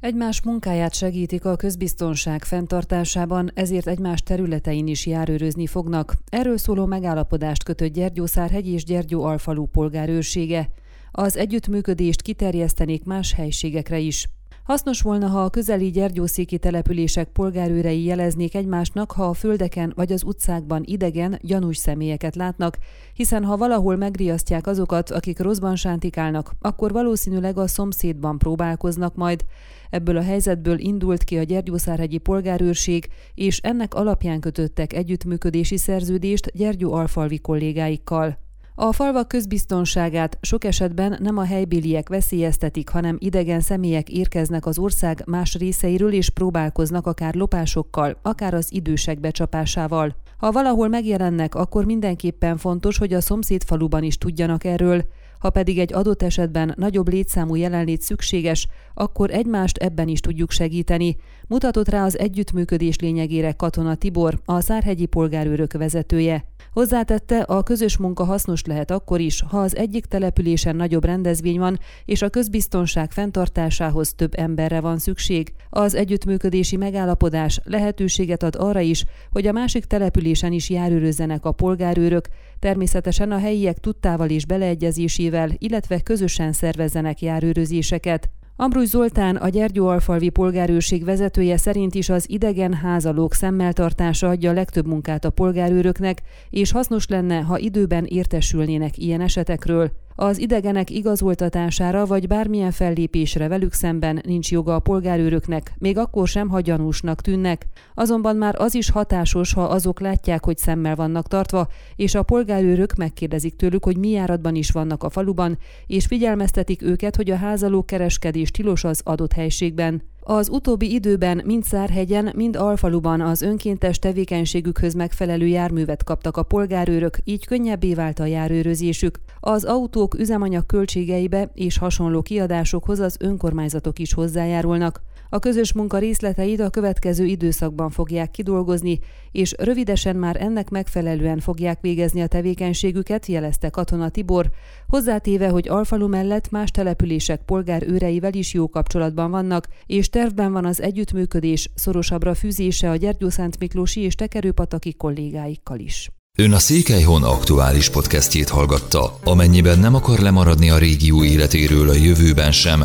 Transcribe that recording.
Egymás munkáját segítik a közbiztonság fenntartásában, ezért egymás területein is járőrözni fognak. Erről szóló megállapodást kötött Gyergyószárhegy és Gyergyó alfalú polgárőrsége. Az együttműködést kiterjesztenék más helységekre is. Hasznos volna, ha a közeli gyergyószéki települések polgárőrei jeleznék egymásnak, ha a földeken vagy az utcákban idegen, gyanús személyeket látnak, hiszen ha valahol megriasztják azokat, akik rosszban sántikálnak, akkor valószínűleg a szomszédban próbálkoznak majd. Ebből a helyzetből indult ki a Gyergyószárhegyi polgárőrség, és ennek alapján kötöttek együttműködési szerződést Gyergyó alfalvi kollégáikkal. A falvak közbiztonságát sok esetben nem a helybéliek veszélyeztetik, hanem idegen személyek érkeznek az ország más részeiről és próbálkoznak akár lopásokkal, akár az idősek becsapásával. Ha valahol megjelennek, akkor mindenképpen fontos, hogy a szomszéd faluban is tudjanak erről. Ha pedig egy adott esetben nagyobb létszámú jelenlét szükséges, akkor egymást ebben is tudjuk segíteni, mutatott rá az együttműködés lényegére Katona Tibor, a Szárhegyi polgárőrök vezetője. Hozzátette, a közös munka hasznos lehet akkor is, ha az egyik településen nagyobb rendezvény van, és a közbiztonság fenntartásához több emberre van szükség. Az együttműködési megállapodás lehetőséget ad arra is, hogy a másik településen is járőrözzenek a polgárőrök, természetesen a helyiek tudtával és beleegyezésével, illetve közösen szervezzenek járőrözéseket. Ambrus Zoltán, a Gyergyóalfalvi polgárőrség vezetője szerint is az idegen házalók szemmeltartása adja a legtöbb munkát a polgárőröknek, és hasznos lenne, ha időben értesülnének ilyen esetekről. Az idegenek igazoltatására vagy bármilyen fellépésre velük szemben nincs joga a polgárőröknek, még akkor sem, ha gyanúsnak tűnnek. Azonban már az is hatásos, ha azok látják, hogy szemmel vannak tartva, és a polgárőrök megkérdezik tőlük, hogy mi járatban is vannak a faluban, és figyelmeztetik őket, hogy a házaló kereskedés tilos az adott helységben. Az utóbbi időben mind Szárhegyen, mind Alfaluban az önkéntes tevékenységükhöz megfelelő járművet kaptak a polgárőrök, így könnyebbé vált a járőrözésük. Az autók üzemanyag költségeibe és hasonló kiadásokhoz az önkormányzatok is hozzájárulnak. A közös munka részleteit a következő időszakban fogják kidolgozni, és rövidesen már ennek megfelelően fogják végezni a tevékenységüket, jelezte Katona Tibor, hozzátéve, hogy Alfalu mellett más települések polgárőreivel is jó kapcsolatban vannak, és tervben van az együttműködés szorosabbra fűzése a Gyergyószánt Miklósi és Tekerőpataki kollégáikkal is. Ön a Székelyhon aktuális podcastjét hallgatta. Amennyiben nem akar lemaradni a régió életéről a jövőben sem,